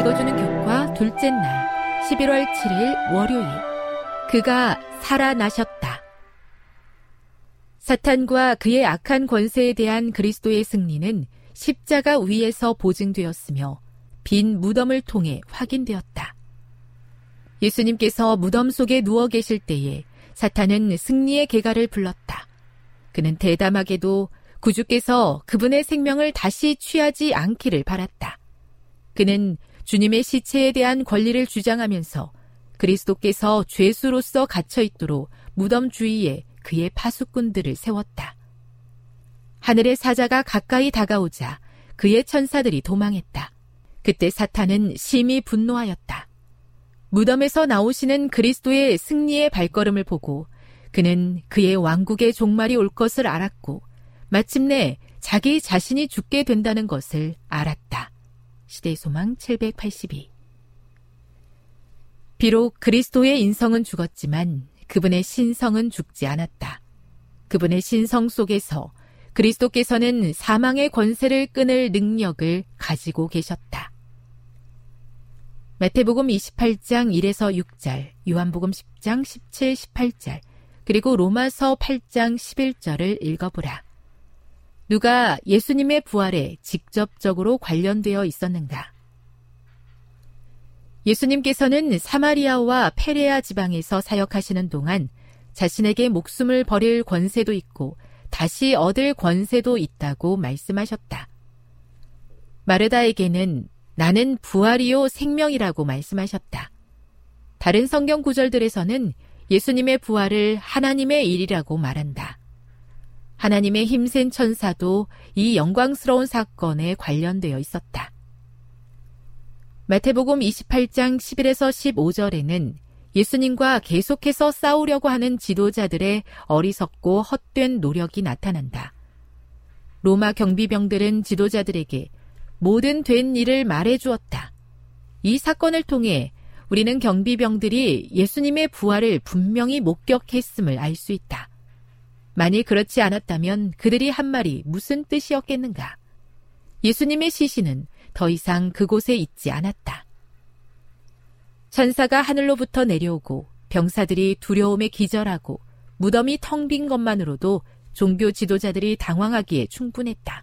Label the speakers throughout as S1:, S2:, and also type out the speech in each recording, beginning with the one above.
S1: 읽어주는 교과 둘째 날 11월 7일 월요일 그가 살아나셨다. 사탄과 그의 악한 권세에 대한 그리스도의 승리는 십자가 위에서 보증되었으며 빈 무덤을 통해 확인되었다. 예수님께서 무덤 속에 누워 계실 때에 사탄은 승리의 개가를 불렀다. 그는 대담하게도 구주께서 그분의 생명을 다시 취하지 않기를 바랐다. 그는 주님의 시체에 대한 권리를 주장하면서 그리스도께서 죄수로서 갇혀 있도록 무덤 주위에 그의 파수꾼들을 세웠다. 하늘의 사자가 가까이 다가오자 그의 천사들이 도망했다. 그때 사탄은 심히 분노하였다. 무덤에서 나오시는 그리스도의 승리의 발걸음을 보고 그는 그의 왕국의 종말이 올 것을 알았고 마침내 자기 자신이 죽게 된다는 것을 알았다. 시대 소망 782 비록 그리스도의 인성은 죽었지만 그분의 신성은 죽지 않았다. 그분의 신성 속에서 그리스도께서는 사망의 권세를 끊을 능력을 가지고 계셨다. 마태복음 28장 1에서 6절, 요한복음 10장 17, 18절, 그리고 로마서 8장 11절을 읽어보라. 누가 예수님의 부활에 직접적으로 관련되어 있었는가? 예수님께서는 사마리아와 페레아 지방에서 사역하시는 동안 자신에게 목숨을 버릴 권세도 있고 다시 얻을 권세도 있다고 말씀하셨다. 마르다에게는 나는 부활이요 생명이라고 말씀하셨다. 다른 성경 구절들에서는 예수님의 부활을 하나님의 일이라고 말한다. 하나님의 힘센 천사도 이 영광스러운 사건에 관련되어 있었다. 마태복음 28장 11에서 15절에는 예수님과 계속해서 싸우려고 하는 지도자들의 어리석고 헛된 노력이 나타난다. 로마 경비병들은 지도자들에게 모든 된 일을 말해 주었다. 이 사건을 통해 우리는 경비병들이 예수님의 부활을 분명히 목격했음을 알 수 있다. 만일 그렇지 않았다면 그들이 한 말이 무슨 뜻이었겠는가? 예수님의 시신은 더 이상 그곳에 있지 않았다. 천사가 하늘로부터 내려오고 병사들이 두려움에 기절하고 무덤이 텅 빈 것만으로도 종교 지도자들이 당황하기에 충분했다.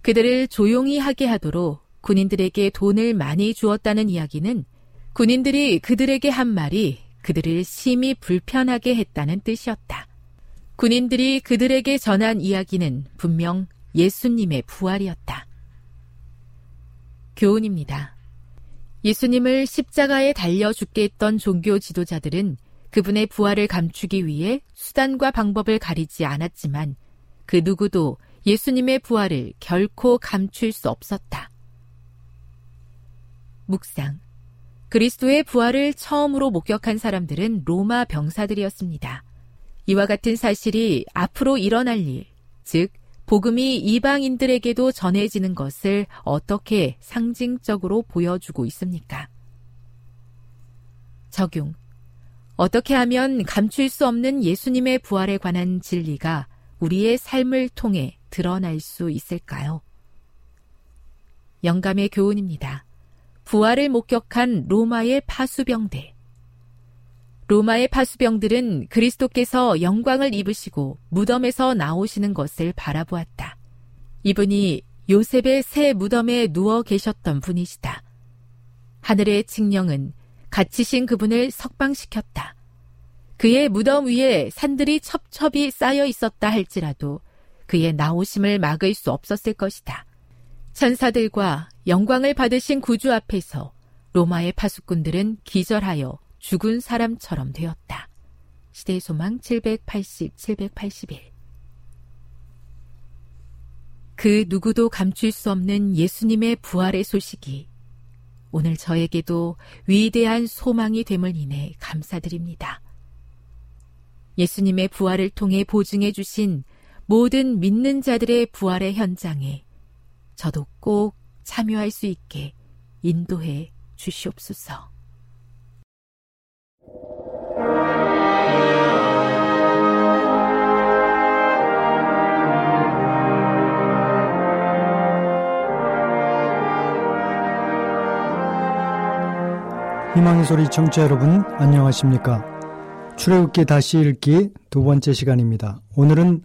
S1: 그들을 조용히 하게 하도록 군인들에게 돈을 많이 주었다는 이야기는 군인들이 그들에게 한 말이 그들을 심히 불편하게 했다는 뜻이었다. 군인들이 그들에게 전한 이야기는 분명 예수님의 부활이었다. 교훈입니다. 예수님을 십자가에 달려 죽게 했던 종교 지도자들은 그분의 부활을 감추기 위해 수단과 방법을 가리지 않았지만 그 누구도 예수님의 부활을 결코 감출 수 없었다. 묵상. 그리스도의 부활을 처음으로 목격한 사람들은 로마 병사들이었습니다. 이와 같은 사실이 앞으로 일어날 일, 즉, 복음이 이방인들에게도 전해지는 것을 어떻게 상징적으로 보여주고 있습니까? 적용. 어떻게 하면 감출 수 없는 예수님의 부활에 관한 진리가 우리의 삶을 통해 드러날 수 있을까요? 영감의 교훈입니다. 부활을 목격한 로마의 파수병대. 로마의 파수병들은 그리스도께서 영광을 입으시고 무덤에서 나오시는 것을 바라보았다. 이분이 요셉의 새 무덤에 누워 계셨던 분이시다. 하늘의 칙령은 갇히신 그분을 석방시켰다. 그의 무덤 위에 산들이 첩첩이 쌓여 있었다 할지라도 그의 나오심을 막을 수 없었을 것이다. 천사들과 영광을 받으신 구주 앞에서 로마의 파수꾼들은 기절하여 죽은 사람처럼 되었다. 시대의 소망 780, 781. 그 누구도 감출 수 없는 예수님의 부활의 소식이 오늘 저에게도 위대한 소망이 됨을 인해 감사드립니다. 예수님의 부활을 통해 보증해 주신 모든 믿는 자들의 부활의 현장에 저도 꼭 참여할 수 있게 인도해 주시옵소서.
S2: 희망의 소리 청취자 여러분 안녕하십니까? 출애굽기 다시 읽기 두 번째 시간입니다. 오늘은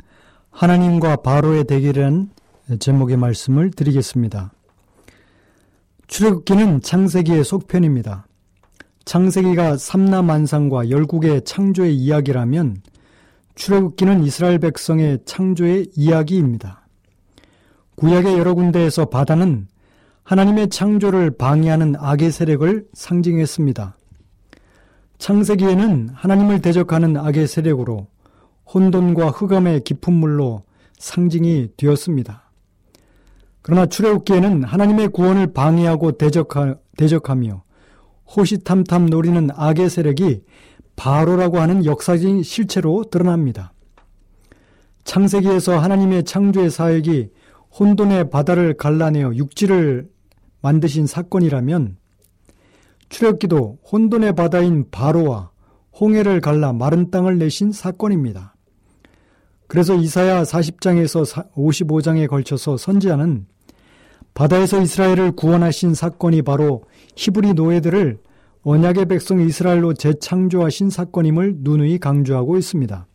S2: 하나님과 바로의 대결이라는 제목의 말씀을 드리겠습니다. 출애굽기는 창세기의 속편입니다. 창세기가 삼라만상과 열국의 창조의 이야기라면 출애굽기는 이스라엘 백성의 창조의 이야기입니다. 구약의 여러 군데에서 바다는 하나님의 창조를 방해하는 악의 세력을 상징했습니다. 창세기에는 하나님을 대적하는 악의 세력으로 혼돈과 흑암의 깊은 물로 상징이 되었습니다. 그러나 출애굽기에는 하나님의 구원을 방해하고 대적하, 대적하며 호시탐탐 노리는 악의 세력이 바로라고 하는 역사적인 실체로 드러납니다. 창세기에서 하나님의 창조의 사역이 혼돈의 바다를 갈라내어 육지를 만드신 사건이라면 출애굽기도 혼돈의 바다인 바로와 홍해를 갈라 마른 땅을 내신 사건입니다. 그래서 이사야 40장에서 55장에 걸쳐서 선지자는 바다에서 이스라엘을 구원하신 사건이 바로 히브리 노예들을 언약의 백성 이스라엘로 재창조하신 사건임을 누누이 강조하고 있습니다.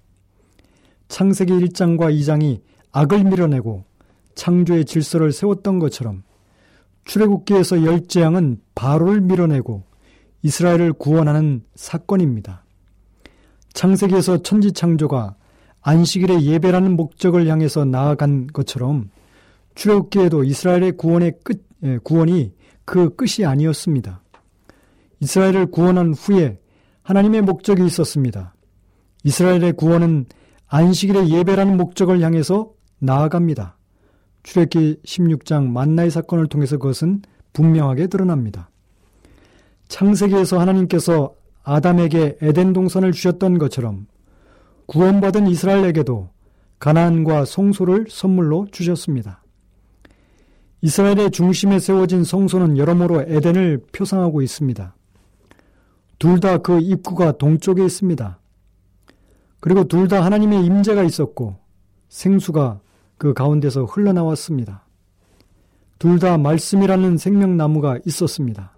S2: 창세기 1장과 2장이 악을 밀어내고 창조의 질서를 세웠던 것처럼 출애굽기에서 열재앙은 바로를 밀어내고 이스라엘을 구원하는 사건입니다. 창세기에서 천지창조가 안식일의 예배라는 목적을 향해서 나아간 것처럼 출애굽기에도 이스라엘의 구원의 끝 예, 구원이 그 끝이 아니었습니다. 이스라엘을 구원한 후에 하나님의 목적이 있었습니다. 이스라엘의 구원은 안식일의 예배라는 목적을 향해서 나아갑니다. 출애기 16장 만나의 사건을 통해서 그것은 분명하게 드러납니다. 창세기에서 하나님께서 아담에게 에덴 동산을 주셨던 것처럼 구원받은 이스라엘에게도 가나안과 성소를 선물로 주셨습니다. 이스라엘의 중심에 세워진 성소는 여러모로 에덴을 표상하고 있습니다. 둘 다 그 입구가 동쪽에 있습니다. 그리고 둘 다 하나님의 임재가 있었고 생수가 그 가운데서 흘러나왔습니다. 둘 다 말씀이라는 생명나무가 있었습니다.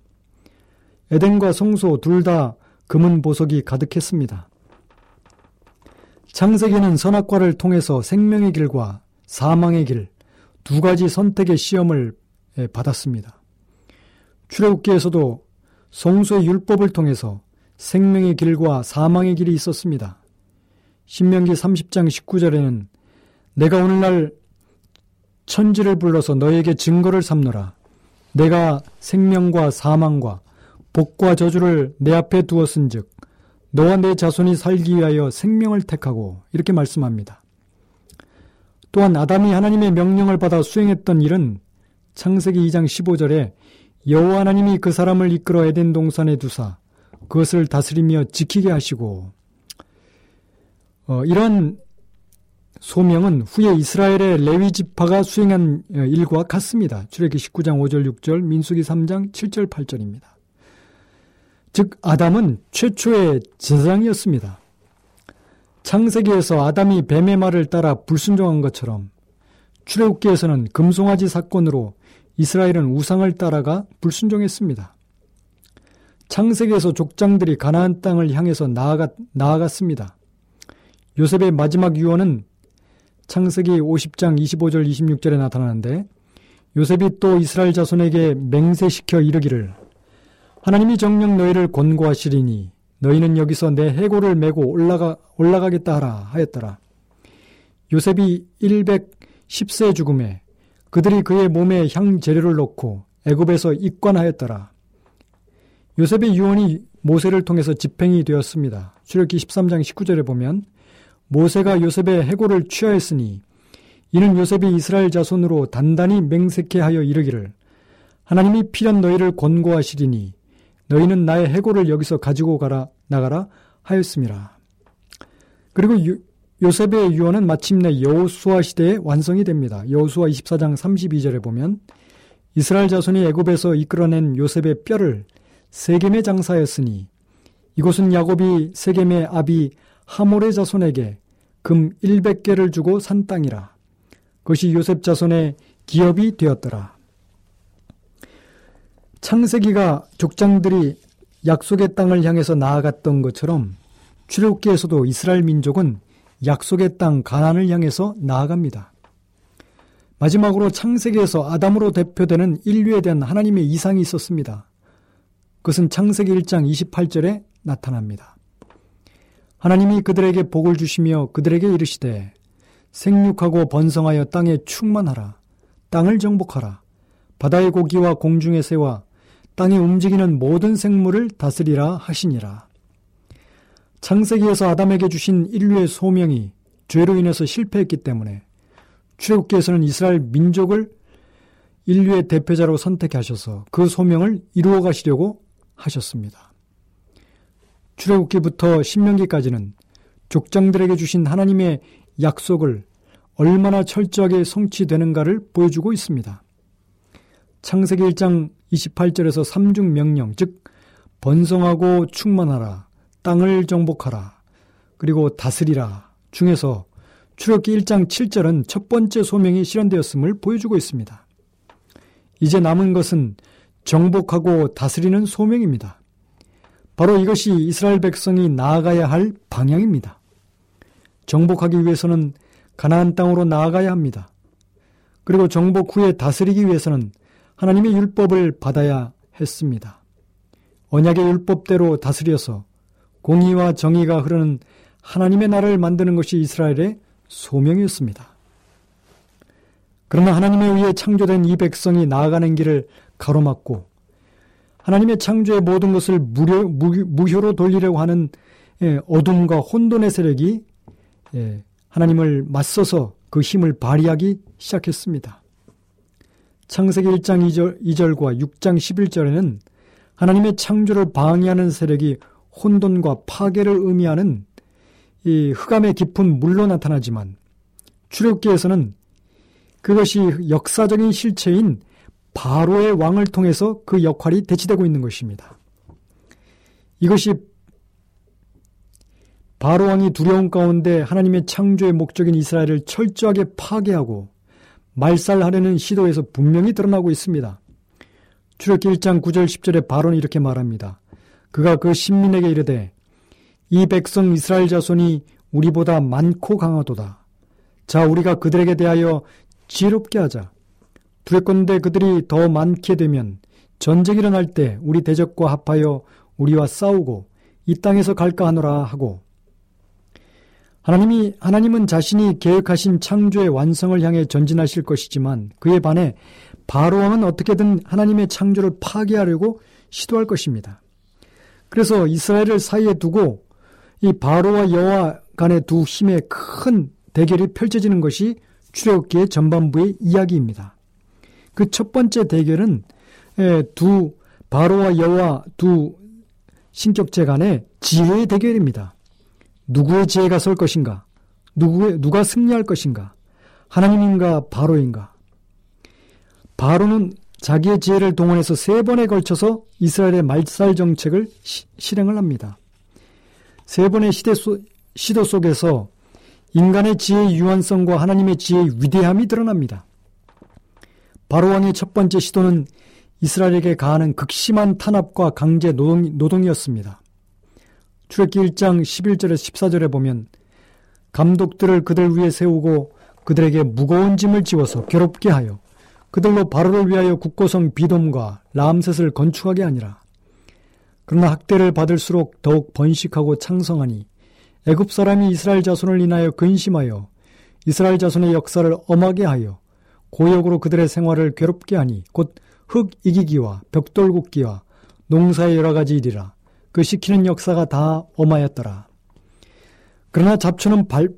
S2: 에덴과 성소 둘 다 금은 보석이 가득했습니다. 창세기는 선악과를 통해서 생명의 길과 사망의 길 두 가지 선택의 시험을 받았습니다. 출애굽기에서도 성소의 율법을 통해서 생명의 길과 사망의 길이 있었습니다. 신명기 30장 19절에는 내가 오늘날 천지를 불러서 너에게 증거를 삼노라. 내가 생명과 사망과 복과 저주를 내 앞에 두었은즉 너와 내 자손이 살기 위하여 생명을 택하고 이렇게 말씀합니다. 또한 아담이 하나님의 명령을 받아 수행했던 일은 창세기 2장 15절에 여호와 하나님이 그 사람을 이끌어 에덴 동산에 두사 그것을 다스리며 지키게 하시고 어, 이런 소명은 후에 이스라엘의 레위 지파가 수행한 어, 일과 같습니다. 출애기 19장 5절 6절, 민수기 3장 7절 8절입니다. 즉 아담은 최초의 제사장이었습니다. 창세기에서 아담이 뱀의 말을 따라 불순종한 것처럼 출애굽기에서는 금송아지 사건으로 이스라엘은 우상을 따라가 불순종했습니다. 창세기에서 족장들이 가나안 땅을 향해서 나아갔, 나아갔습니다. 요셉의 마지막 유언은 창세기 50장 25절 26절에 나타나는데 요셉이 또 이스라엘 자손에게 맹세시켜 이르기를 하나님이 정령 너희를 권고하시리니 너희는 여기서 내 해골을 메고 올라가 올라가겠다 하라 하였더라. 요셉이 110세 죽음에 그들이 그의 몸에 향 재료를 넣고 애굽에서 입관하였더라. 요셉의 유언이 모세를 통해서 집행이 되었습니다. 출애굽기 13장 19절에 보면 모세가 요셉의 해골을 취하였으니 이는 요셉이 이스라엘 자손으로 단단히 맹세케 하여 이르기를 하나님이 필연 너희를 권고하시리니 너희는 나의 해골을 여기서 가지고 가라 나가라 하였습니다. 그리고 요, 요셉의 유언은 마침내 여호수아 시대에 완성이 됩니다. 여호수아 24장 32절에 보면 이스라엘 자손이 애굽에서 이끌어낸 요셉의 뼈를 세겜에 장사였으니 이곳은 야곱이 세겜의 아비 하몰의 자손에게 금 100개를 주고 산 땅이라. 그것이 요셉 자손의 기업이 되었더라. 창세기가 족장들이 약속의 땅을 향해서 나아갔던 것처럼 출애굽기에서도 이스라엘 민족은 약속의 땅 가난을 향해서 나아갑니다. 마지막으로 창세기에서 아담으로 대표되는 인류에 대한 하나님의 이상이 있었습니다. 그것은 창세기 1장 28절에 나타납니다. 하나님이 그들에게 복을 주시며 그들에게 이르시되 생육하고 번성하여 땅에 충만하라 땅을 정복하라 바다의 고기와 공중의 새와 땅에 움직이는 모든 생물을 다스리라 하시니라. 창세기에서 아담에게 주신 인류의 소명이 죄로 인해서 실패했기 때문에 출애굽기에서는 이스라엘 민족을 인류의 대표자로 선택하셔서 그 소명을 이루어 가시려고 하셨습니다. 출애굽기부터 신명기까지는 족장들에게 주신 하나님의 약속을 얼마나 철저하게 성취되는가를 보여주고 있습니다. 창세기 1장 28절에서 삼중 명령, 즉 번성하고 충만하라, 땅을 정복하라, 그리고 다스리라 중에서 출애굽기 1장 7절은 첫 번째 소명이 실현되었음을 보여주고 있습니다. 이제 남은 것은 정복하고 다스리는 소명입니다. 바로 이것이 이스라엘 백성이 나아가야 할 방향입니다. 정복하기 위해서는 가나안 땅으로 나아가야 합니다. 그리고 정복 후에 다스리기 위해서는 하나님의 율법을 받아야 했습니다. 언약의 율법대로 다스려서 공의와 정의가 흐르는 하나님의 나라를 만드는 것이 이스라엘의 소명이었습니다. 그러나 하나님에 의해 창조된 이 백성이 나아가는 길을 가로막고 하나님의 창조의 모든 것을 무료, 무 효로 돌리려고 하는 예, 어둠과 혼돈의 세력이 예, 하나님을 맞서서 그 힘을 발휘하기 시작했습니다. 창세기 1장 2절, 2절과 6장 11절에는 하나님의 창조를 방해하는 세력이 혼돈과 파괴를 의미하는 이 흑암의 깊은 물로 나타나지만 출애굽기에서는 그것이 역사적인 실체인 바로의 왕을 통해서 그 역할이 대치되고 있는 것입니다. 이것이 바로 왕이 두려운 가운데 하나님의 창조의 목적인 이스라엘을 철저하게 파괴하고 말살하려는 시도에서 분명히 드러나고 있습니다. 출애굽기 1장 9절 10절에 바로는 이렇게 말합니다. 그가 그 신민에게 이르되 이 백성 이스라엘 자손이 우리보다 많고 강하도다. 자 우리가 그들에게 대하여 지혜롭게 하자. 두렵건대 그들이 더 많게 되면 전쟁이 일어날 때 우리 대적과 합하여 우리와 싸우고 이 땅에서 갈까 하노라 하고 하나님이 하나님은 자신이 계획하신 창조의 완성을 향해 전진하실 것이지만 그에 반해 바로 왕은 어떻게든 하나님의 창조를 파괴하려고 시도할 것입니다. 그래서 이스라엘을 사이에 두고 이 바로와 여호와 간의 두 힘의 큰 대결이 펼쳐지는 것이 출애굽기의 전반부의 이야기입니다. 그 첫 번째 대결은 두 바로와 여호와 두 신격제 간의 지혜의 대결입니다. 누구의 지혜가 설 것인가? 누구의, 누가 승리할 것인가? 하나님인가 바로인가? 바로는 자기의 지혜를 동원해서 세 번에 걸쳐서 이스라엘의 말살 정책을 시, 실행을 합니다. 세 번의 시대 소, 시도 속에서 인간의 지혜의 유한성과 하나님의 지혜의 위대함이 드러납니다. 바로왕의 첫 번째 시도는 이스라엘에게 가하는 극심한 탄압과 강제 노동, 노동이었습니다. 출애기 1장 11절에서 14절에 보면 감독들을 그들 위에 세우고 그들에게 무거운 짐을 지워서 괴롭게 하여 그들로 바로를 위하여 국고성 비돔과 람셋을 건축하게 하니라. 그러나 학대를 받을수록 더욱 번식하고 창성하니 애굽 사람이 이스라엘 자손을 인하여 근심하여 이스라엘 자손의 역사를 엄하게 하여 고역으로 그들의 생활을 괴롭게 하니 곧 흙 이기기와 벽돌 굽기와 농사의 여러 가지 일이라 그 시키는 역사가 다 엄하였더라. 그러나 잡초는 발,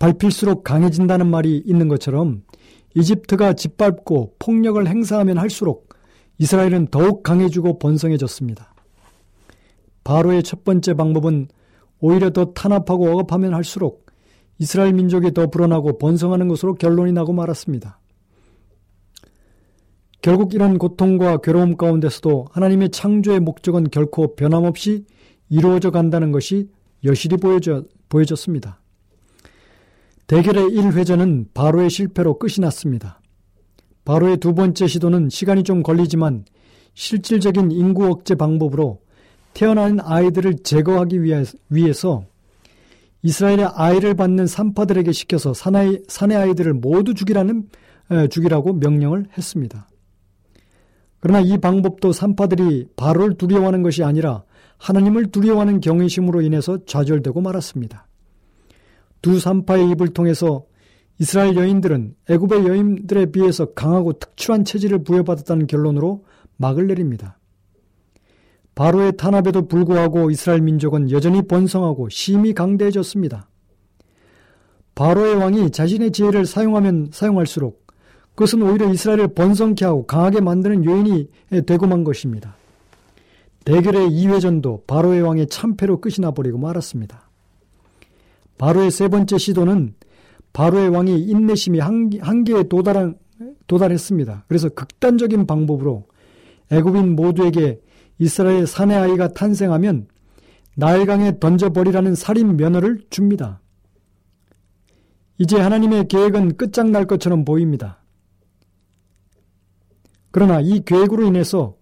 S2: 밟힐수록 강해진다는 말이 있는 것처럼 이집트가 짓밟고 폭력을 행사하면 할수록 이스라엘은 더욱 강해지고 번성해졌습니다. 바로의 첫 번째 방법은 오히려 더 탄압하고 억압하면 할수록 이스라엘 민족이 더 불어나고 번성하는 것으로 결론이 나고 말았습니다. 결국 이런 고통과 괴로움 가운데서도 하나님의 창조의 목적은 결코 변함없이 이루어져 간다는 것이 여실히 보여져, 보여졌습니다. 대결의 1회전은 바로의 실패로 끝이 났습니다. 바로의 두 번째 시도는 시간이 좀 걸리지만 실질적인 인구 억제 방법으로 태어나는 아이들을 제거하기 위해서 이스라엘의 아이를 받는 산파들에게 시켜서 사내, 사내 아이들을 모두 죽이라는 죽이라고 명령을 했습니다. 그러나 이 방법도 산파들이 바로를 두려워하는 것이 아니라 하나님을 두려워하는 경외심으로 인해서 좌절되고 말았습니다. 두 산파의 입을 통해서 이스라엘 여인들은 애굽의 여인들에 비해서 강하고 특출한 체질을 부여받았다는 결론으로 막을 내립니다. 바로의 탄압에도 불구하고 이스라엘 민족은 여전히 번성하고 심히 강대해졌습니다. 바로의 왕이 자신의 지혜를 사용하면 사용할수록 그것은 오히려 이스라엘을 번성케 하고 강하게 만드는 요인이 되고 만 것입니다. 대결의 2회전도 바로의 왕의 참패로 끝이 나버리고 말았습니다. 바로의 세 번째 시도는 바로의 왕이 인내심이 한계에 도달한, 도달했습니다. 그래서 극단적인 방법으로 애굽인 모두에게 이스라엘 사내 아이가 탄생하면 나일강에 던져버리라는 살인 면허를 줍니다. 이제 하나님의 계획은 끝장날 것처럼 보입니다. 그러나 이 계획으로 인해서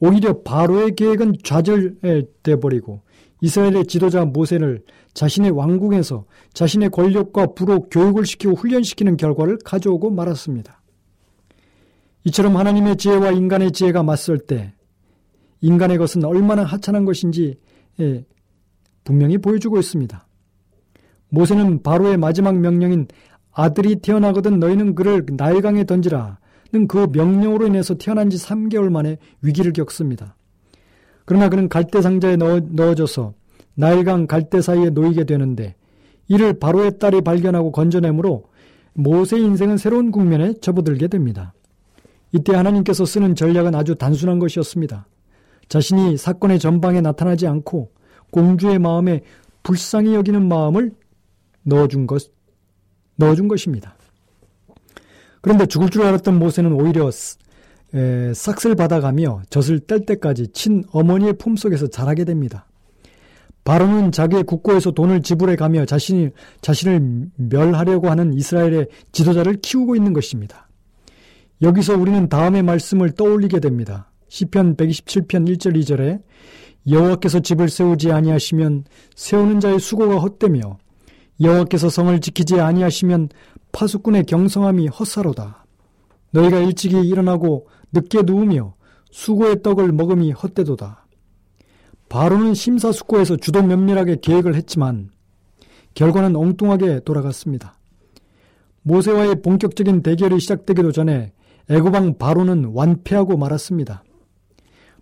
S2: 오히려 바로의 계획은 좌절돼 버리고 이스라엘의 지도자 모세를 자신의 왕궁에서 자신의 권력과 부로 교육을 시키고 훈련시키는 결과를 가져오고 말았습니다. 이처럼 하나님의 지혜와 인간의 지혜가 맞설 때 인간의 것은 얼마나 하찮은 것인지 예, 분명히 보여주고 있습니다. 모세는 바로의 마지막 명령인 아들이 태어나거든 너희는 그를 나일강에 던지라. 그 명령으로 인해서 태어난 지 3개월 만에 위기를 겪습니다. 그러나 그는 갈대 상자에 넣어, 넣어 져서 나일강 갈대 사이에 놓이게 되는데 이를 바로의 딸이 발견하고 건져내므로 모세의 인생은 새로운 국면에 접어들게 됩니다. 이때 하나님께서 쓰는 전략은 아주 단순한 것이었습니다. 자신이 사건의 전방에 나타나지 않고 공주의 마음에 불쌍히 여기는 마음을 넣어준 것, 넣어준 것입니다. 그런데 죽을 줄 알았던 모세는 오히려 에, 싹을 받아가며 젖을 뗄 때까지 친 어머니의 품속에서 자라게 됩니다. 바로는 자기의 국고에서 돈을 지불해 가며 자신이, 자신을 멸하려고 하는 이스라엘의 지도자를 키우고 있는 것입니다. 여기서 우리는 다음의 말씀을 떠올리게 됩니다. 시편 127편 1절 2절에 여호와께서 집을 세우지 아니하시면 세우는 자의 수고가 헛되며 여호와께서 성을 지키지 아니하시면 파수꾼의 경성함이 헛사로다. 너희가 일찍이 일어나고 늦게 누우며 수고의 떡을 먹음이 헛되도다. 바로는 심사숙고해서 주도 면밀하게 계획을 했지만 결과는 엉뚱하게 돌아갔습니다. 모세와의 본격적인 대결이 시작되기도 전에 애고방 바로는 완패하고 말았습니다.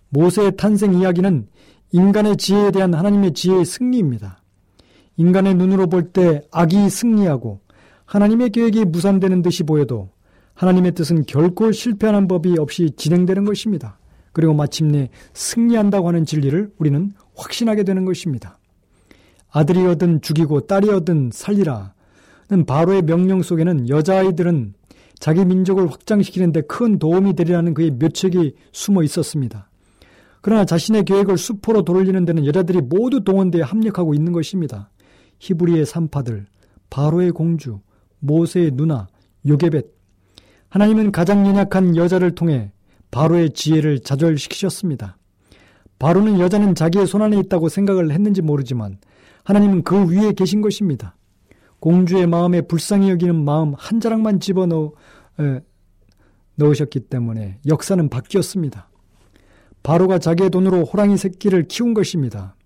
S2: 모세의 탄생 이야기는 인간의 지혜에 대한 하나님의 지혜의 승리입니다. 인간의 눈으로 볼 때 악이 승리하고 하나님의 계획이 무산되는 듯이 보여도 하나님의 뜻은 결코 실패하는 법이 없이 진행되는 것입니다. 그리고 마침내 승리한다고 하는 진리를 우리는 확신하게 되는 것입니다. 아들이어든 죽이고 딸이어든 살리라는 바로의 명령 속에는 여자아이들은 자기 민족을 확장시키는데 큰 도움이 되리라는 그의 묘책이 숨어 있었습니다. 그러나 자신의 계획을 수포로 돌리는 데는 여자들이 모두 동원되어 합력하고 있는 것입니다. 히브리의 산파들, 바로의 공주, 모세의 누나, 요게벳. 하나님은 가장 연약한 여자를 통해 바로의 지혜를 좌절시키셨습니다. 바로는 여자는 자기의 손안에 있다고 생각을 했는지 모르지만 하나님은 그 위에 계신 것입니다. 공주의 마음에 불쌍히 여기는 마음 한 자락만 집어넣어 넣으셨기 때문에 역사는 바뀌었습니다. 바로가 자기의 돈으로 호랑이 새끼를 키운 것입니다.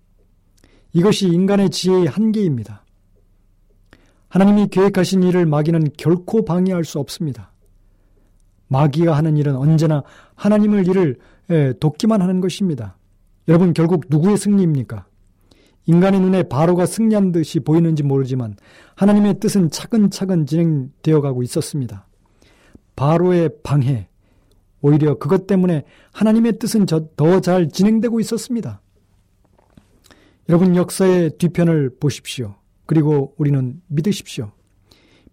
S2: 이것이 인간의 지혜의 한계입니다. 하나님이 계획하신 일을 마귀는 결코 방해할 수 없습니다. 마귀가 하는 일은 언제나 하나님을 일을 돕기만 하는 것입니다. 여러분 결국 누구의 승리입니까? 인간의 눈에 바로가 승리한 듯이 보이는지 모르지만 하나님의 뜻은 차근차근 진행되어 가고 있었습니다. 바로의 방해, 오히려 그것 때문에 하나님의 뜻은 더 잘 진행되고 있었습니다. 여러분 역사의 뒤편을 보십시오. 그리고 우리는 믿으십시오.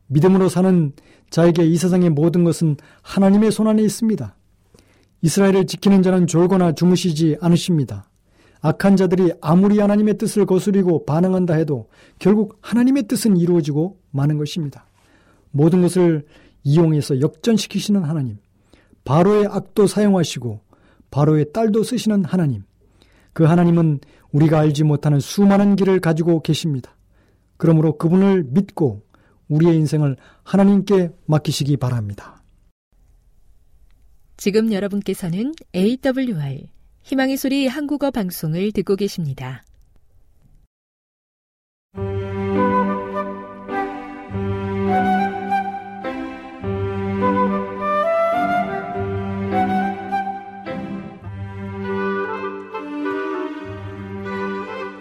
S2: 믿음으로 사는 자에게 이 세상의 모든 것은 하나님의 손안에 있습니다. 이스라엘을 지키는 자는 졸거나 주무시지 않으십니다. 악한 자들이 아무리 하나님의 뜻을 거스리고 반항한다 해도 결국 하나님의 뜻은 이루어지고 마는 것입니다. 모든 것을 이용해서 역전시키시는 하나님. 바로의 악도 사용하시고 바로의 딸도 쓰시는 하나님. 그 하나님은 우리가 알지 못하는 수많은 길을 가지고 계십니다. 그러므로 그분을 믿고 우리의 인생을 하나님께 맡기시기 바랍니다.
S1: 지금 여러분께서는 AWR 희망의 소리 한국어 방송을 듣고 계십니다.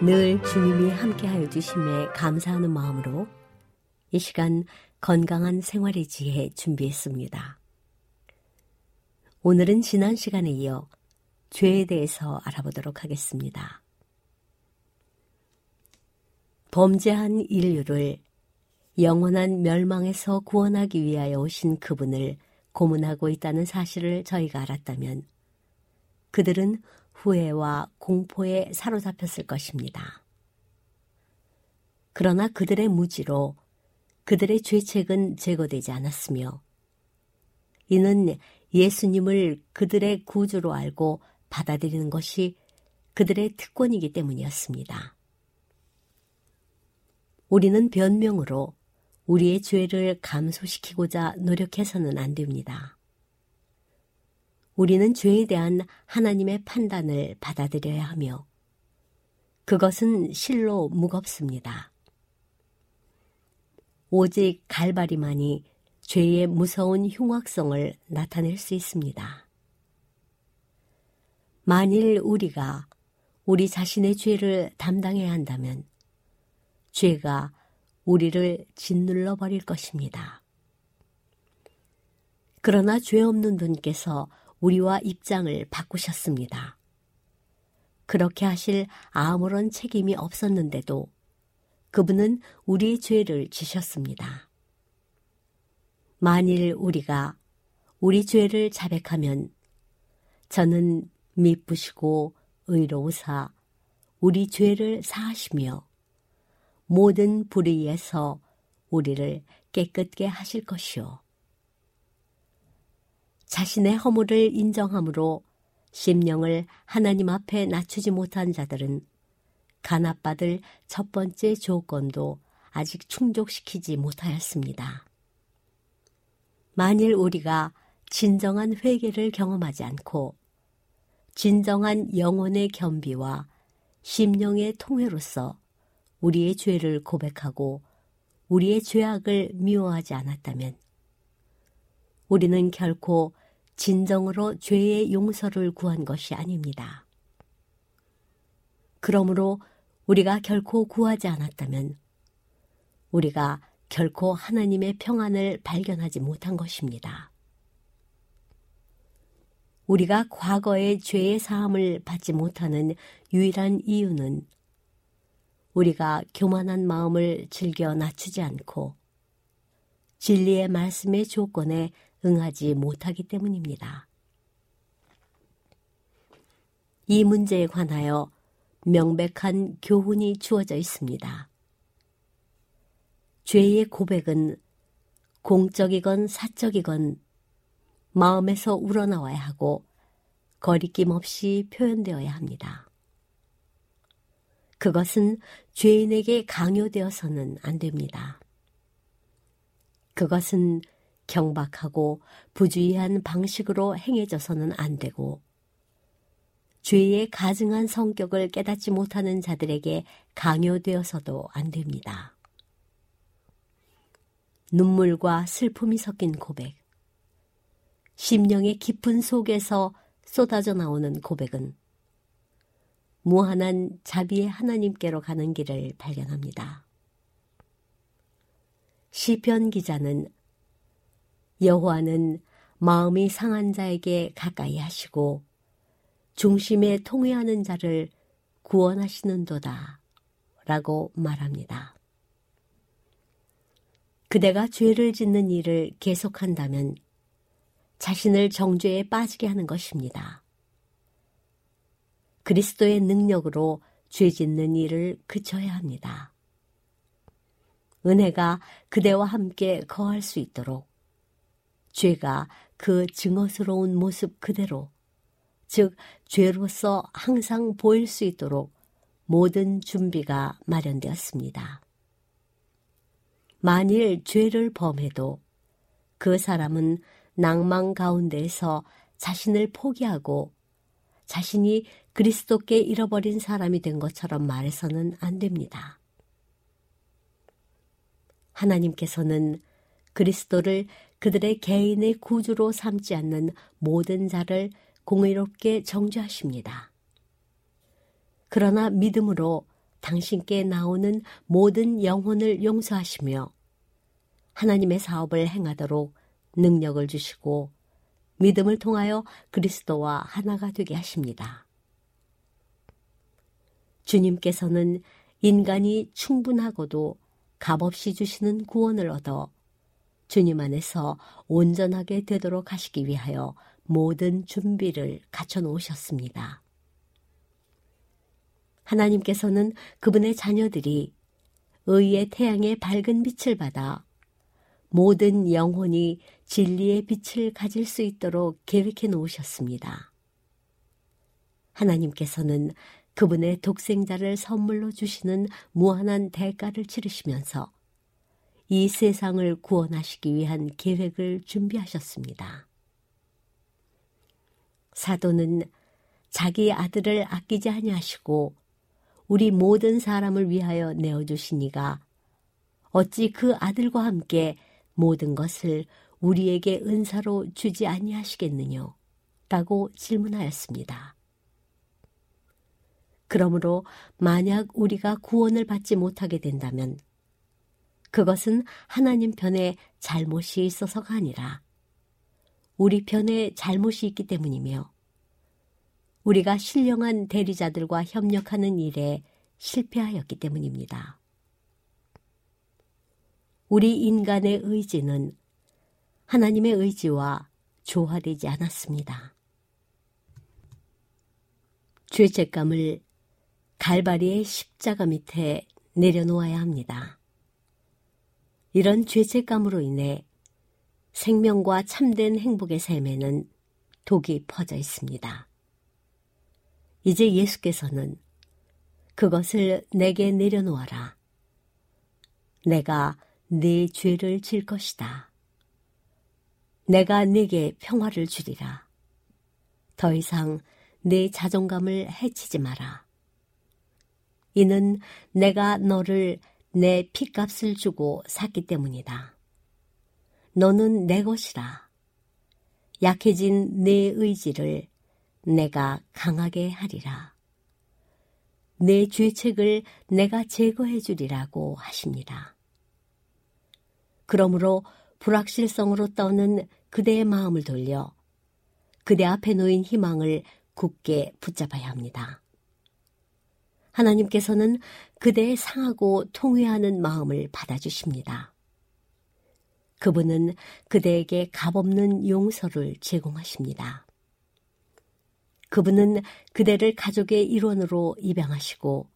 S3: 늘 주님이 함께하여 주심에 감사하는 마음으로 이 시간 건강한 생활의 지혜 준비했습니다. 오늘은 지난 시간에 이어 죄에 대해서 알아보도록 하겠습니다. 범죄한 인류를 영원한 멸망에서 구원하기 위하여 오신 그분을 고문하고 있다는 사실을 저희가 알았다면 그들은 후회와 공포에 사로잡혔을 것입니다. 그러나 그들의 무지로 그들의 죄책은 제거되지 않았으며 이는 예수님을 그들의 구주로 알고 받아들이는 것이 그들의 특권이기 때문이었습니다. 우리는 변명으로 우리의 죄를 감소시키고자 노력해서는 안 됩니다. 우리는 죄에 대한 하나님의 판단을 받아들여야 하며 그것은 실로 무겁습니다. 오직 갈바리만이 죄의 무서운 흉악성을 나타낼 수 있습니다. 만일 우리가 우리 자신의 죄를 담당해야 한다면 죄가 우리를 짓눌러 버릴 것입니다. 그러나 죄 없는 분께서 우리와 입장을 바꾸셨습니다. 그렇게 하실 아무런 책임이 없었는데도 그분은 우리의 죄를 지셨습니다. 만일 우리가 우리 죄를 자백하면 저는 미쁘시고 의로우사 우리 죄를 사하시며 모든 불의에서 우리를 깨끗게 하실 것이요. 자신의 허물을 인정함으로 심령을 하나님 앞에 낮추지 못한 자들은 간압받을 첫 번째 조건도 아직 충족시키지 못하였습니다. 만일 우리가 진정한 회개를 경험하지 않고 진정한 영혼의 겸비와 심령의 통회로서 우리의 죄를 고백하고 우리의 죄악을 미워하지 않았다면 우리는 결코 진정으로 죄의 용서를 구한 것이 아닙니다. 그러므로 우리가 결코 구하지 않았다면 우리가 결코 하나님의 평안을 발견하지 못한 것입니다. 우리가 과거의 죄의 사함을 받지 못하는 유일한 이유는 우리가 교만한 마음을 즐겨 낮추지 않고 진리의 말씀의 조건에 응하지 못하기 때문입니다. 이 문제에 관하여 명백한 교훈이 주어져 있습니다. 죄의 고백은 공적이건 사적이건 마음에서 우러나와야 하고 거리낌 없이 표현되어야 합니다. 그것은 죄인에게 강요되어서는 안 됩니다. 그것은 경박하고 부주의한 방식으로 행해져서는 안 되고 죄의 가증한 성격을 깨닫지 못하는 자들에게 강요되어서도 안 됩니다. 눈물과 슬픔이 섞인 고백, 심령의 깊은 속에서 쏟아져 나오는 고백은 무한한 자비의 하나님께로 가는 길을 발견합니다. 시편 기자는 여호와는 마음이 상한 자에게 가까이 하시고 중심에 통회하는 자를 구원하시는도다 라고 말합니다. 그대가 죄를 짓는 일을 계속한다면 자신을 정죄에 빠지게 하는 것입니다. 그리스도의 능력으로 죄 짓는 일을 그쳐야 합니다. 은혜가 그대와 함께 거할 수 있도록 죄가 그 증오스러운 모습 그대로 즉 죄로서 항상 보일 수 있도록 모든 준비가 마련되었습니다. 만일 죄를 범해도 그 사람은 낭만 가운데에서 자신을 포기하고 자신이 그리스도께 잃어버린 사람이 된 것처럼 말해서는 안 됩니다. 하나님께서는 그리스도를 그들의 개인의 구주로 삼지 않는 모든 자를 공의롭게 정죄하십니다. 그러나 믿음으로 당신께 나오는 모든 영혼을 용서하시며 하나님의 사업을 행하도록 능력을 주시고 믿음을 통하여 그리스도와 하나가 되게 하십니다. 주님께서는 인간이 충분하고도 값없이 주시는 구원을 얻어 주님 안에서 온전하게 되도록 하시기 위하여 모든 준비를 갖춰 놓으셨습니다. 하나님께서는 그분의 자녀들이 의의 태양의 밝은 빛을 받아 모든 영혼이 진리의 빛을 가질 수 있도록 계획해 놓으셨습니다. 하나님께서는 그분의 독생자를 선물로 주시는 무한한 대가를 치르시면서 이 세상을 구원하시기 위한 계획을 준비하셨습니다. 사도는 자기 아들을 아끼지 아니하시고 우리 모든 사람을 위하여 내어주시니가 어찌 그 아들과 함께 모든 것을 우리에게 은사로 주지 아니하시겠느냐? 라고 질문하였습니다. 그러므로 만약 우리가 구원을 받지 못하게 된다면 그것은 하나님 편에 잘못이 있어서가 아니라 우리 편에 잘못이 있기 때문이며 우리가 신령한 대리자들과 협력하는 일에 실패하였기 때문입니다. 우리 인간의 의지는 하나님의 의지와 조화되지 않았습니다. 죄책감을 갈바리의 십자가 밑에 내려놓아야 합니다. 이런 죄책감으로 인해 생명과 참된 행복의 삶에는 독이 퍼져 있습니다. 이제 예수께서는 그것을 내게 내려놓아라. 내가 네 죄를 질 것이다. 내가 네게 평화를 주리라. 더 이상 네 자존감을 해치지 마라. 이는 내가 너를 내 피값을 주고 샀기 때문이다. 너는 내 것이라. 약해진 내 의지를 내가 강하게 하리라. 내 죄책을 내가 제거해 주리라고 하십니다. 그러므로 불확실성으로 떠는 그대의 마음을 돌려 그대 앞에 놓인 희망을 굳게 붙잡아야 합니다. 하나님께서는 그대의 상하고 통회하는 마음을 받아주십니다. 그분은 그대에게 값없는 용서를 제공하십니다. 그분은 그대를 가족의 일원으로 입양하시고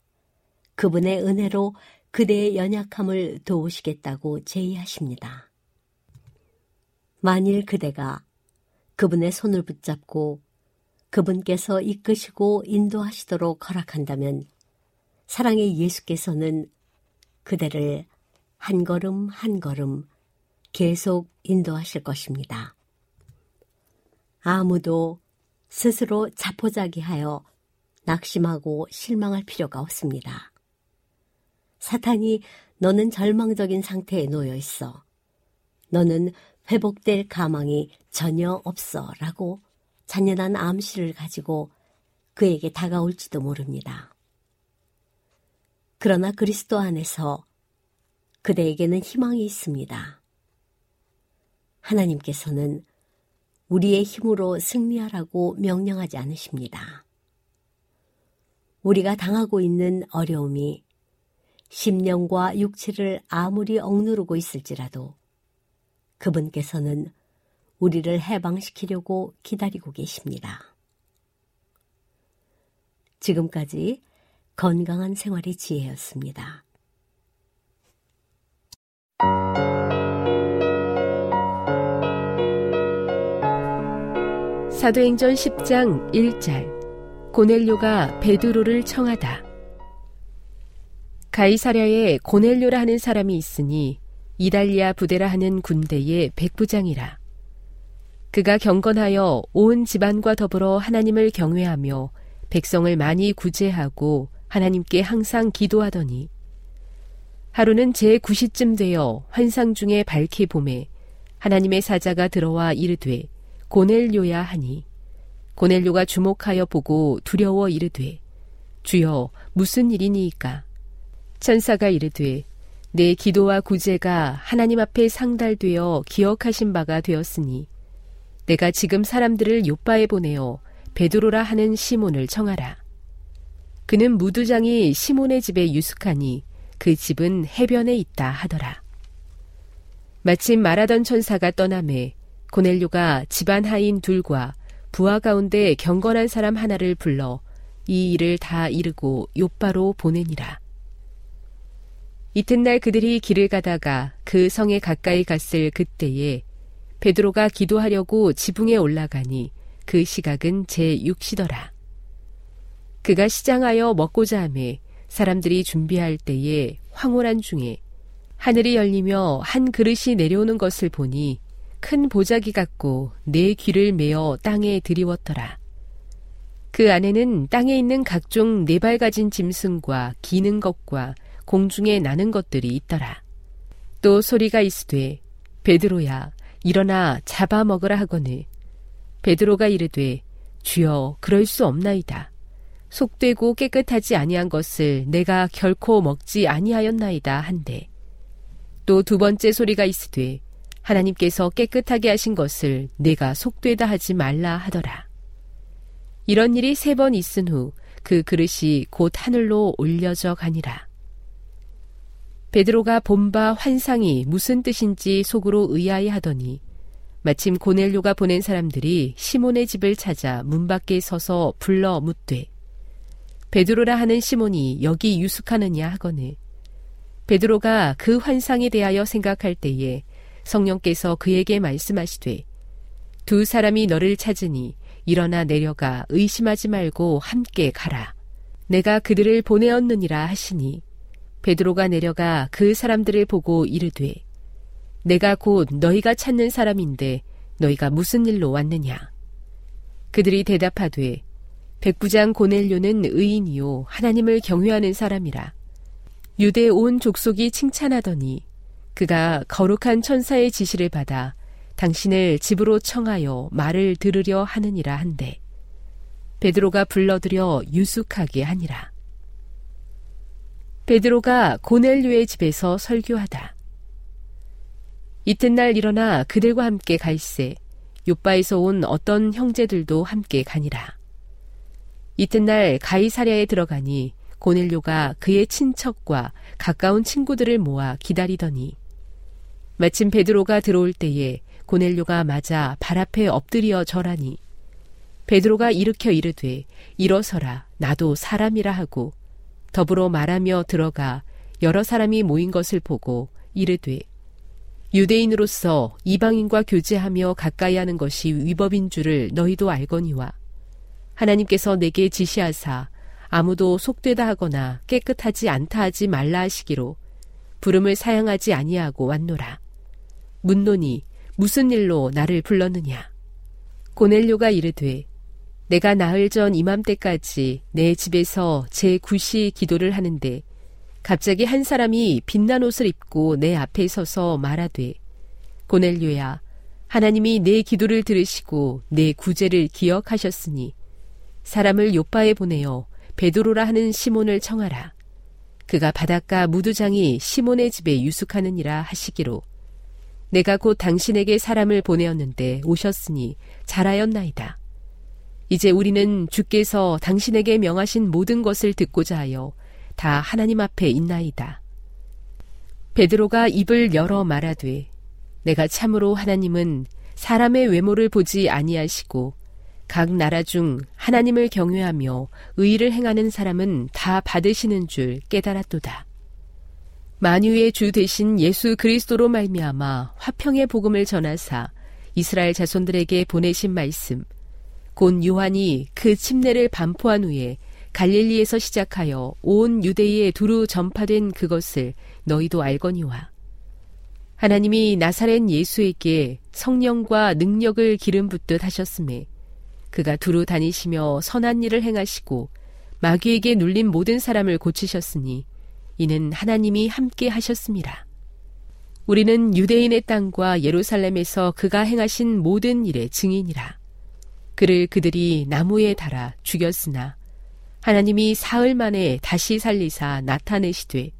S3: 그분의 은혜로 그대의 연약함을 도우시겠다고 제의하십니다. 만일 그대가 그분의 손을 붙잡고 그분께서 이끄시고 인도하시도록 허락한다면 사랑의 예수께서는 그대를 한 걸음 한 걸음 계속 인도하실 것입니다. 아무도 스스로 자포자기하여 낙심하고 실망할 필요가 없습니다. 사탄이 너는 절망적인 상태에 놓여 있어. 너는 회복될 가망이 전혀 없어. 라고 잔인한 암시를 가지고 그에게 다가올지도 모릅니다. 그러나 그리스도 안에서 그대에게는 희망이 있습니다. 하나님께서는 우리의 힘으로 승리하라고 명령하지 않으십니다. 우리가 당하고 있는 어려움이 심령과 육체를 아무리 억누르고 있을지라도 그분께서는 우리를 해방시키려고 기다리고 계십니다. 지금까지 건강한 생활의 지혜였습니다.
S4: 사도행전 10장 1절 고넬료가 베드로를 청하다. 가이사랴에 고넬료라 하는 사람이 있으니 이달리아 부대라 하는 군대의 백부장이라. 그가 경건하여 온 집안과 더불어 하나님을 경외하며 백성을 많이 구제하고 하나님께 항상 기도하더니 하루는 제9시쯤 되어 환상 중에 밝히 봄에 하나님의 사자가 들어와 이르되 고넬료야 하니 고넬료가 주목하여 보고 두려워 이르되 주여 무슨 일이니이까 천사가 이르되 내 기도와 구제가 하나님 앞에 상달되어 기억하신 바가 되었으니 내가 지금 사람들을 요바에 보내어 베드로라 하는 시몬을 청하라. 그는 무두장이 시몬의 집에 유숙하니 그 집은 해변에 있다 하더라. 마침 말하던 천사가 떠남에 고넬료가 집안 하인 둘과 부하 가운데 경건한 사람 하나를 불러 이 일을 다 이르고 요바로 보내니라. 이튿날 그들이 길을 가다가 그 성에 가까이 갔을 그때에 베드로가 기도하려고 지붕에 올라가니 그 시각은 제6시더라. 그가 시장하여 먹고자 하매 사람들이 준비할 때에 황홀한 중에 하늘이 열리며 한 그릇이 내려오는 것을 보니 큰 보자기 같고 네 귀를 메어 땅에 들이웠더라. 그 안에는 땅에 있는 각종 네 발 가진 짐승과 기는 것과 공중에 나는 것들이 있더라. 또 소리가 있으되 베드로야 일어나 잡아 먹으라 하거늘 베드로가 이르되 주여 그럴 수 없나이다. 속되고 깨끗하지 아니한 것을 내가 결코 먹지 아니하였나이다 한데 또 두 번째 소리가 있으되 하나님께서 깨끗하게 하신 것을 내가 속되다 하지 말라 하더라. 이런 일이 세 번 있은 후 그 그릇이 곧 하늘로 올려져 가니라. 베드로가 본바 환상이 무슨 뜻인지 속으로 의아해하더니 마침 고넬료가 보낸 사람들이 시몬의 집을 찾아 문 밖에 서서 불러 묻되 베드로라 하는 시몬이 여기 유숙하느냐 하거늘. 베드로가 그 환상에 대하여 생각할 때에 성령께서 그에게 말씀하시되 두 사람이 너를 찾으니 일어나 내려가 의심하지 말고 함께 가라. 내가 그들을 보내었느니라 하시니 베드로가 내려가 그 사람들을 보고 이르되 내가 곧 너희가 찾는 사람인데 너희가 무슨 일로 왔느냐? 그들이 대답하되 백부장 고넬료는 의인이요 하나님을 경외하는 사람이라. 유대 온 족속이 칭찬하더니 그가 거룩한 천사의 지시를 받아 당신을 집으로 청하여 말을 들으려 하느니라 한데 베드로가 불러들여 유숙하게 하니라. 베드로가 고넬료의 집에서 설교하다. 이튿날 일어나 그들과 함께 갈새 요바에서 온 어떤 형제들도 함께 가니라. 이튿날 가이사랴에 들어가니 고넬료가 그의 친척과 가까운 친구들을 모아 기다리더니 마침 베드로가 들어올 때에 고넬료가 맞아 발 앞에 엎드려 절하니 베드로가 일으켜 이르되 일어서라 나도 사람이라 하고 더불어 말하며 들어가 여러 사람이 모인 것을 보고 이르되 유대인으로서 이방인과 교제하며 가까이 하는 것이 위법인 줄을 너희도 알거니와 하나님께서 내게 지시하사 아무도 속되다 하거나 깨끗하지 않다 하지 말라 하시기로 부름을 사양하지 아니하고 왔노라. 문노니 무슨 일로 나를 불렀느냐? 고넬료가 이르되 내가 나흘 전 이맘때까지 내 집에서 제 구시 기도를 하는데 갑자기 한 사람이 빛난 옷을 입고 내 앞에 서서 말하되 고넬료야 하나님이 내 기도를 들으시고 내 구제를 기억하셨으니 사람을 요바에 보내어 베드로라 하는 시몬을 청하라. 그가 바닷가 무두장이 시몬의 집에 유숙하느니라 하시기로 내가 곧 당신에게 사람을 보내었는데 오셨으니 잘하였나이다. 이제 우리는 주께서 당신에게 명하신 모든 것을 듣고자 하여 다 하나님 앞에 있나이다. 베드로가 입을 열어 말하되 내가 참으로 하나님은 사람의 외모를 보지 아니하시고 각 나라 중 하나님을 경외하며 의를 행하는 사람은 다 받으시는 줄 깨달았도다. 만유의 주 대신 예수 그리스도로 말미암아 화평의 복음을 전하사 이스라엘 자손들에게 보내신 말씀 곧 요한이 그 침례를 반포한 후에 갈릴리에서 시작하여 온 유대에 두루 전파된 그것을 너희도 알거니와 하나님이 나사렛 예수에게 성령과 능력을 기름 붓듯 하셨음에 그가 두루 다니시며 선한 일을 행하시고 마귀에게 눌린 모든 사람을 고치셨으니 이는 하나님이 함께 하셨습니다. 우리는 유대인의 땅과 예루살렘에서 그가 행하신 모든 일의 증인이라. 그를 그들이 나무에 달아 죽였으나 하나님이 사흘 만에 다시 살리사 나타내시되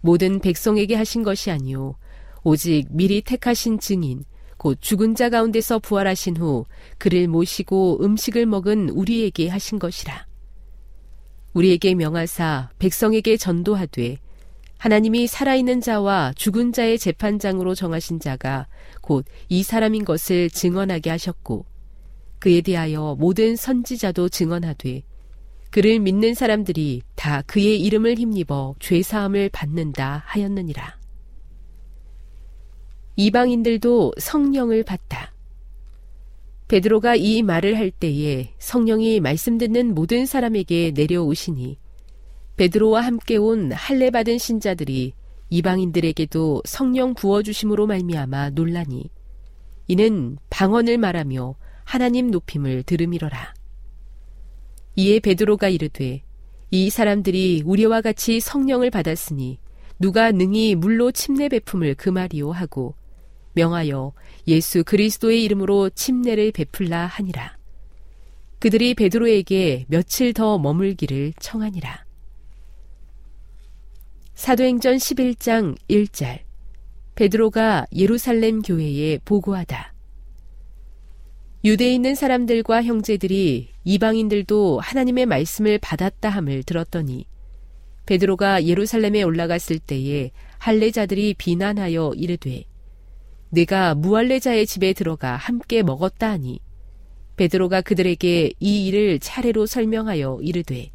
S4: 모든 백성에게 하신 것이 아니요 오직 미리 택하신 증인 곧 죽은 자 가운데서 부활하신 후 그를 모시고 음식을 먹은 우리에게 하신 것이라. 우리에게 명하사 백성에게 전도하되 하나님이 살아있는 자와 죽은 자의 재판장으로 정하신 자가 곧 이 사람인 것을 증언하게 하셨고 그에 대하여 모든 선지자도 증언하되 그를 믿는 사람들이 다 그의 이름을 힘입어 죄사함을 받는다 하였느니라. 이방인들도 성령을 받다. 베드로가 이 말을 할 때에 성령이 말씀 듣는 모든 사람에게 내려오시니 베드로와 함께 온 할례 받은 신자들이 이방인들에게도 성령 부어 주심으로 말미암아 논라니 이는 방언을 말하며 하나님 높임을 들음이러라. 이에 베드로가 이르되 이 사람들이 우리와 같이 성령을 받았으니 누가 능히 물로 침례 베품을 금하리오 하고 명하여 예수 그리스도의 이름으로 침례를 베풀라 하니라. 그들이 베드로에게 며칠 더 머물기를 청하니라. 사도행전 11장 1절 베드로가 예루살렘 교회에 보고하다. 유대에 있는 사람들과 형제들이 이방인들도 하나님의 말씀을 받았다 함을 들었더니 베드로가 예루살렘에 올라갔을 때에 할례자들이 비난하여 이르되 내가 무할례자의 집에 들어가 함께 먹었다 하니 베드로가 그들에게 이 일을 차례로 설명하여 이르되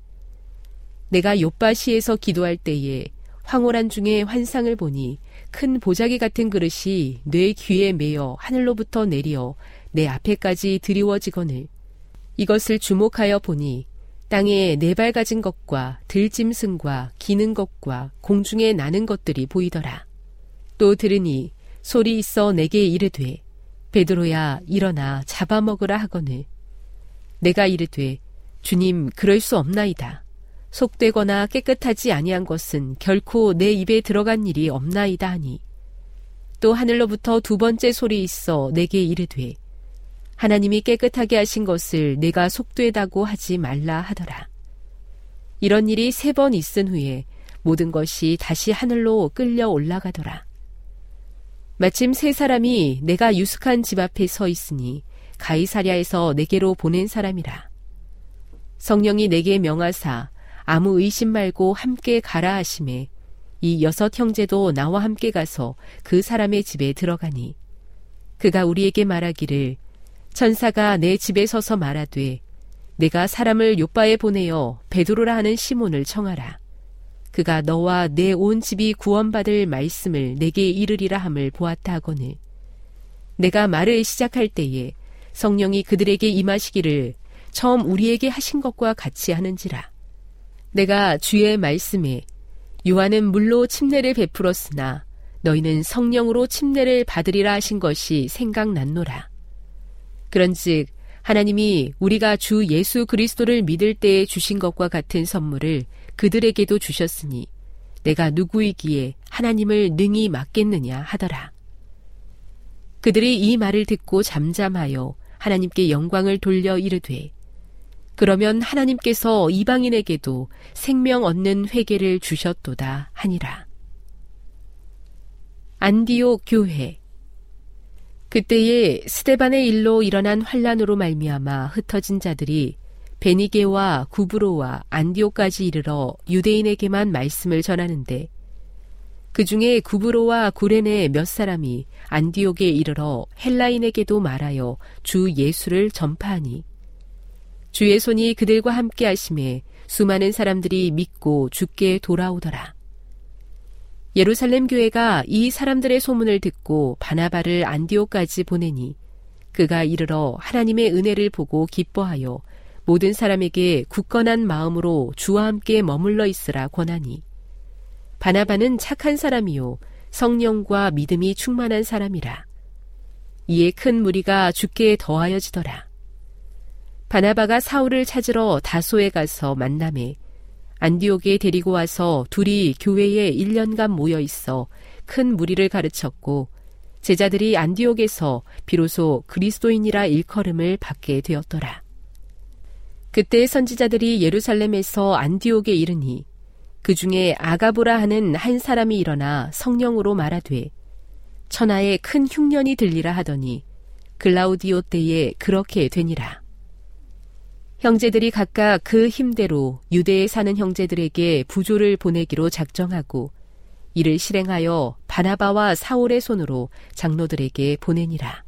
S4: 내가 요바시에서 기도할 때에 황홀한 중에 환상을 보니 큰 보자기 같은 그릇이 뇌 귀에 매어 하늘로부터 내려 내 앞에까지 드리워지거늘 이것을 주목하여 보니 땅에 네 발 가진 것과 들짐승과 기는 것과 공중에 나는 것들이 보이더라. 또 들으니 소리 있어 내게 이르되 베드로야 일어나 잡아먹으라 하거늘 내가 이르되 주님, 그럴 수 없나이다. 속되거나 깨끗하지 아니한 것은 결코 내 입에 들어간 일이 없나이다 하니 또 하늘로부터 두 번째 소리 있어 내게 이르되 하나님이 깨끗하게 하신 것을 내가 속되다고 하지 말라 하더라. 이런 일이 세 번 있은 후에 모든 것이 다시 하늘로 끌려 올라가더라. 마침 세 사람이 내가 유숙한 집 앞에 서 있으니 가이사랴에서 내게로 보낸 사람이라. 성령이 내게 명하사 아무 의심 말고 함께 가라 하심에 이 여섯 형제도 나와 함께 가서 그 사람의 집에 들어가니 그가 우리에게 말하기를 천사가 내 집에 서서 말하되 내가 사람을 요바에 보내어 베드로라 하는 시몬을 청하라. 그가 너와 내 온 집이 구원받을 말씀을 내게 이르리라 함을 보았다 하거늘. 내가 말을 시작할 때에 성령이 그들에게 임하시기를 처음 우리에게 하신 것과 같이 하는지라. 내가 주의 말씀에 요한은 물로 침례를 베풀었으나 너희는 성령으로 침례를 받으리라 하신 것이 생각났노라. 그런즉 하나님이 우리가 주 예수 그리스도를 믿을 때에 주신 것과 같은 선물을 그들에게도 주셨으니 내가 누구이기에 하나님을 능히 맡겠느냐 하더라. 그들이 이 말을 듣고 잠잠하여 하나님께 영광을 돌려 이르되 그러면 하나님께서 이방인에게도 생명 얻는 회개를 주셨도다 하니라. 안디옥 교회 그때에 스테반의 일로 일어난 환란으로 말미암아 흩어진 자들이 베니게와 구브로와 안디오까지 이르러 유대인에게만 말씀을 전하는데 그 중에 구브로와 구레네 몇 사람이 안디옥에 이르러 헬라인에게도 말하여 주 예수를 전파하니 주의 손이 그들과 함께 하심에 수많은 사람들이 믿고 죽게 돌아오더라. 예루살렘 교회가 이 사람들의 소문을 듣고 바나바를 안디오까지 보내니 그가 이르러 하나님의 은혜를 보고 기뻐하여 모든 사람에게 굳건한 마음으로 주와 함께 머물러 있으라 권하니. 바나바는 착한 사람이요 성령과 믿음이 충만한 사람이라. 이에 큰 무리가 죽게 더하여지더라. 바나바가 사울을 찾으러 다소에 가서 만남에 안디옥에 데리고 와서 둘이 교회에 1년간 모여 있어 큰 무리를 가르쳤고 제자들이 안디옥에서 비로소 그리스도인이라 일컬음을 받게 되었더라. 그때 선지자들이 예루살렘에서 안디옥에 이르니 그 중에 아가보라 하는 한 사람이 일어나 성령으로 말하되 천하에 큰 흉년이 들리라 하더니 글라우디오 때에 그렇게 되니라. 형제들이 각각 그 힘대로 유대에 사는 형제들에게 부조를 보내기로 작정하고 이를 실행하여 바나바와 사울의 손으로 장로들에게 보내니라.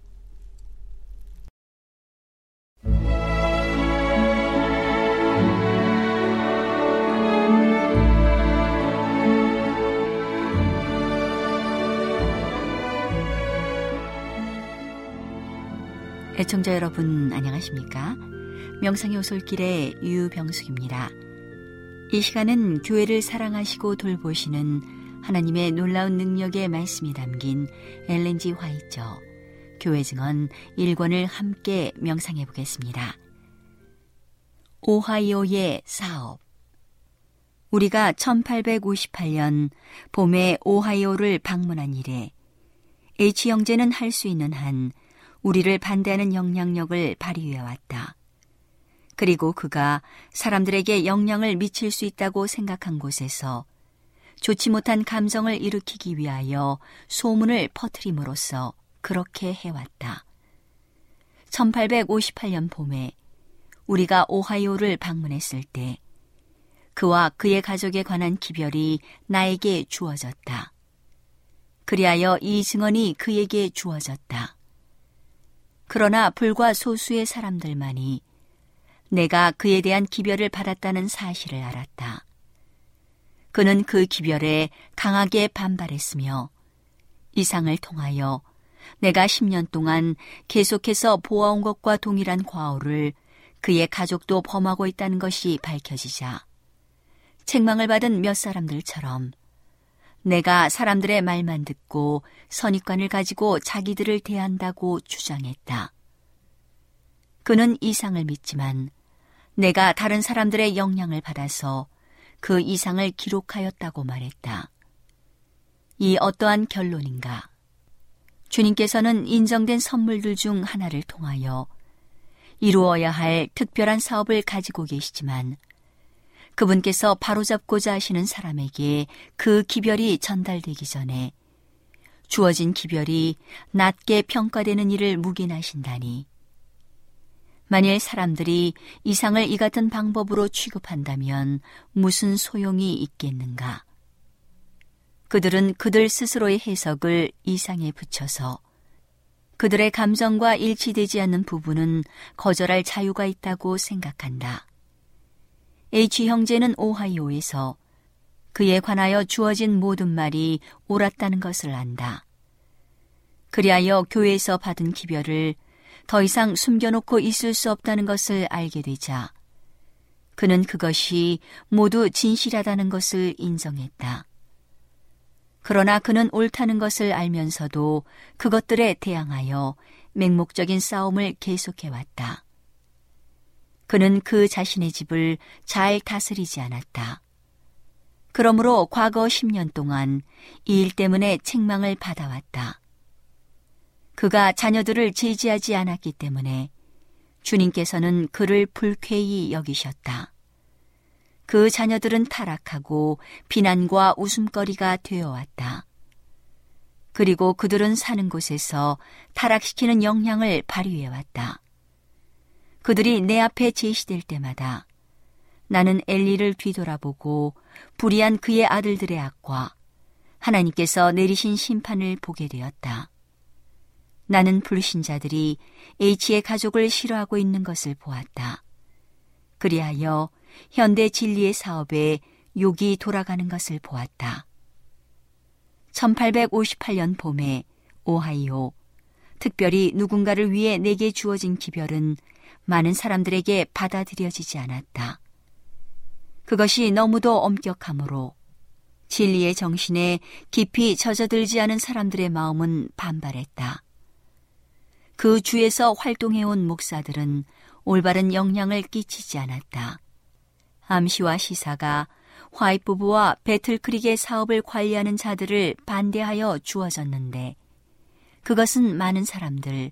S5: 애청자 여러분 안녕하십니까? 명상의 오솔길의 유병숙입니다. 이 시간은 교회를 사랑하시고 돌보시는 하나님의 놀라운 능력의 말씀이 담긴 엘렌지 화이처 교회 증언 1권을 함께 명상해 보겠습니다. 오하이오의 사업 우리가 1858년 봄에 오하이오를 방문한 이래 H 형제는 할 수 있는 한 우리를 반대하는 영향력을 발휘해 왔다. 그리고 그가 사람들에게 영향을 미칠 수 있다고 생각한 곳에서 좋지 못한 감정을 일으키기 위하여 소문을 퍼뜨림으로써 그렇게 해왔다. 1858년 봄에 우리가 오하이오를 방문했을 때 그와 그의 가족에 관한 기별이 나에게 주어졌다. 그리하여 이 증언이 그에게 주어졌다. 그러나 불과 소수의 사람들만이 내가 그에 대한 기별을 받았다는 사실을 알았다. 그는 그 기별에 강하게 반발했으며 이상을 통하여 내가 10년 동안 계속해서 보아온 것과 동일한 과오를 그의 가족도 범하고 있다는 것이 밝혀지자 책망을 받은 몇 사람들처럼 내가 사람들의 말만 듣고 선입관을 가지고 자기들을 대한다고 주장했다. 그는 이상을 믿지만 내가 다른 사람들의 영향을 받아서 그 이상을 기록하였다고 말했다. 이 어떠한 결론인가? 주님께서는 인정된 선물들 중 하나를 통하여 이루어야 할 특별한 사업을 가지고 계시지만 그분께서 바로잡고자 하시는 사람에게 그 기별이 전달되기 전에 주어진 기별이 낮게 평가되는 일을 묵인하신다니. 만일 사람들이 이상을 이 같은 방법으로 취급한다면 무슨 소용이 있겠는가? 그들은 그들 스스로의 해석을 이상에 붙여서 그들의 감정과 일치되지 않는 부분은 거절할 자유가 있다고 생각한다. H 형제는 오하이오에서 그에 관하여 주어진 모든 말이 옳았다는 것을 안다. 그리하여 교회에서 받은 기별을 더 이상 숨겨놓고 있을 수 없다는 것을 알게 되자 그는 그것이 모두 진실하다는 것을 인정했다. 그러나 그는 옳다는 것을 알면서도 그것들에 대항하여 맹목적인 싸움을 계속해왔다. 그는 그 자신의 집을 잘 다스리지 않았다. 그러므로 과거 10년 동안 이 일 때문에 책망을 받아왔다. 그가 자녀들을 제지하지 않았기 때문에 주님께서는 그를 불쾌히 여기셨다. 그 자녀들은 타락하고 비난과 웃음거리가 되어왔다. 그리고 그들은 사는 곳에서 타락시키는 영향을 발휘해왔다. 그들이 내 앞에 제시될 때마다 나는 엘리를 뒤돌아보고 불의한 그의 아들들의 악과 하나님께서 내리신 심판을 보게 되었다. 나는 불신자들이 H의 가족을 싫어하고 있는 것을 보았다. 그리하여 현대 진리의 사업에 욕이 돌아가는 것을 보았다. 1858년 봄에 오하이오, 특별히 누군가를 위해 내게 주어진 기별은 많은 사람들에게 받아들여지지 않았다. 그것이 너무도 엄격하므로 진리의 정신에 깊이 젖어들지 않은 사람들의 마음은 반발했다. 그 주에서 활동해온 목사들은 올바른 영향을 끼치지 않았다. 암시와 시사가 화이트 부부와 배틀크릭의 사업을 관리하는 자들을 반대하여 주어졌는데 그것은 많은 사람들,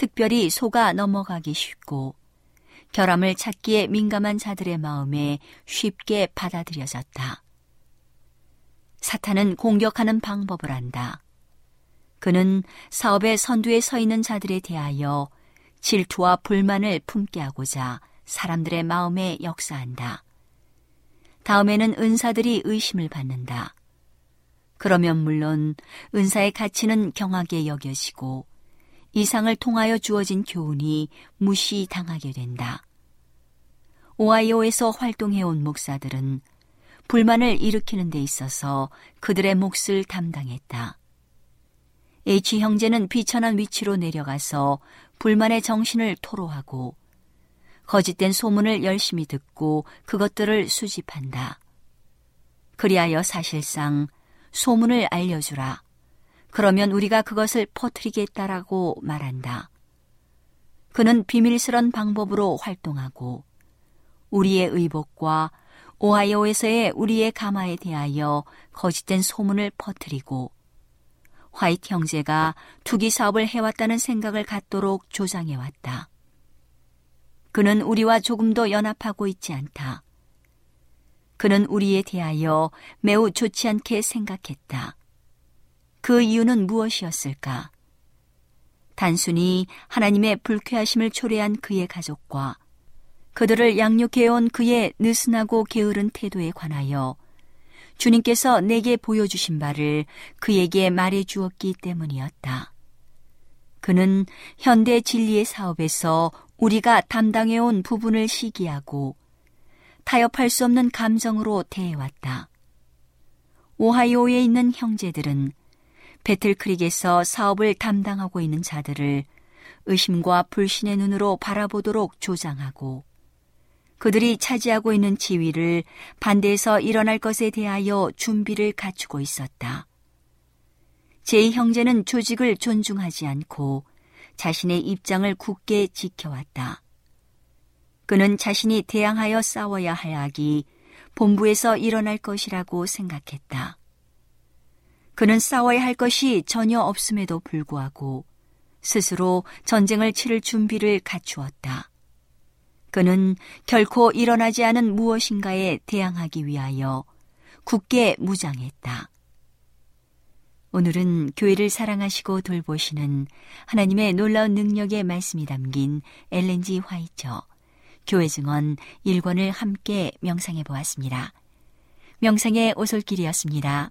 S5: 특별히 속아 넘어가기 쉽고 결함을 찾기에 민감한 자들의 마음에 쉽게 받아들여졌다. 사탄은 공격하는 방법을 안다. 그는 사업의 선두에 서 있는 자들에 대하여 질투와 불만을 품게 하고자 사람들의 마음에 역사한다. 다음에는 은사들이 의심을 받는다. 그러면 물론 은사의 가치는 경하게 여겨지고 이상을 통하여 주어진 교훈이 무시당하게 된다. 오하이오에서 활동해온 목사들은 불만을 일으키는 데 있어서 그들의 몫을 담당했다. H 형제는 비천한 위치로 내려가서 불만의 정신을 토로하고 거짓된 소문을 열심히 듣고 그것들을 수집한다. 그리하여 사실상 소문을 알려주라. 그러면 우리가 그것을 퍼뜨리겠다라고 말한다. 그는 비밀스런 방법으로 활동하고 우리의 의복과 오하이오에서의 우리의 가마에 대하여 거짓된 소문을 퍼뜨리고 화이트 형제가 투기 사업을 해왔다는 생각을 갖도록 조장해왔다. 그는 우리와 조금도 연합하고 있지 않다. 그는 우리에 대하여 매우 좋지 않게 생각했다. 그 이유는 무엇이었을까? 단순히 하나님의 불쾌하심을 초래한 그의 가족과 그들을 양육해온 그의 느슨하고 게으른 태도에 관하여 주님께서 내게 보여주신 바를 그에게 말해 주었기 때문이었다. 그는 현대 진리의 사업에서 우리가 담당해온 부분을 시기하고 타협할 수 없는 감정으로 대해왔다. 오하이오에 있는 형제들은 배틀크릭에서 사업을 담당하고 있는 자들을 의심과 불신의 눈으로 바라보도록 조장하고 그들이 차지하고 있는 지위를 반대해서 일어날 것에 대하여 준비를 갖추고 있었다. 제 형제는 조직을 존중하지 않고 자신의 입장을 굳게 지켜왔다. 그는 자신이 대항하여 싸워야 할 악이 본부에서 일어날 것이라고 생각했다. 그는 싸워야 할 것이 전혀 없음에도 불구하고 스스로 전쟁을 치를 준비를 갖추었다. 그는 결코 일어나지 않은 무엇인가에 대항하기 위하여 굳게 무장했다. 오늘은 교회를 사랑하시고 돌보시는 하나님의 놀라운 능력의 말씀이 담긴 엘렌지 화이처 교회 증언 1권을 함께 명상해 보았습니다. 명상의 오솔길이었습니다.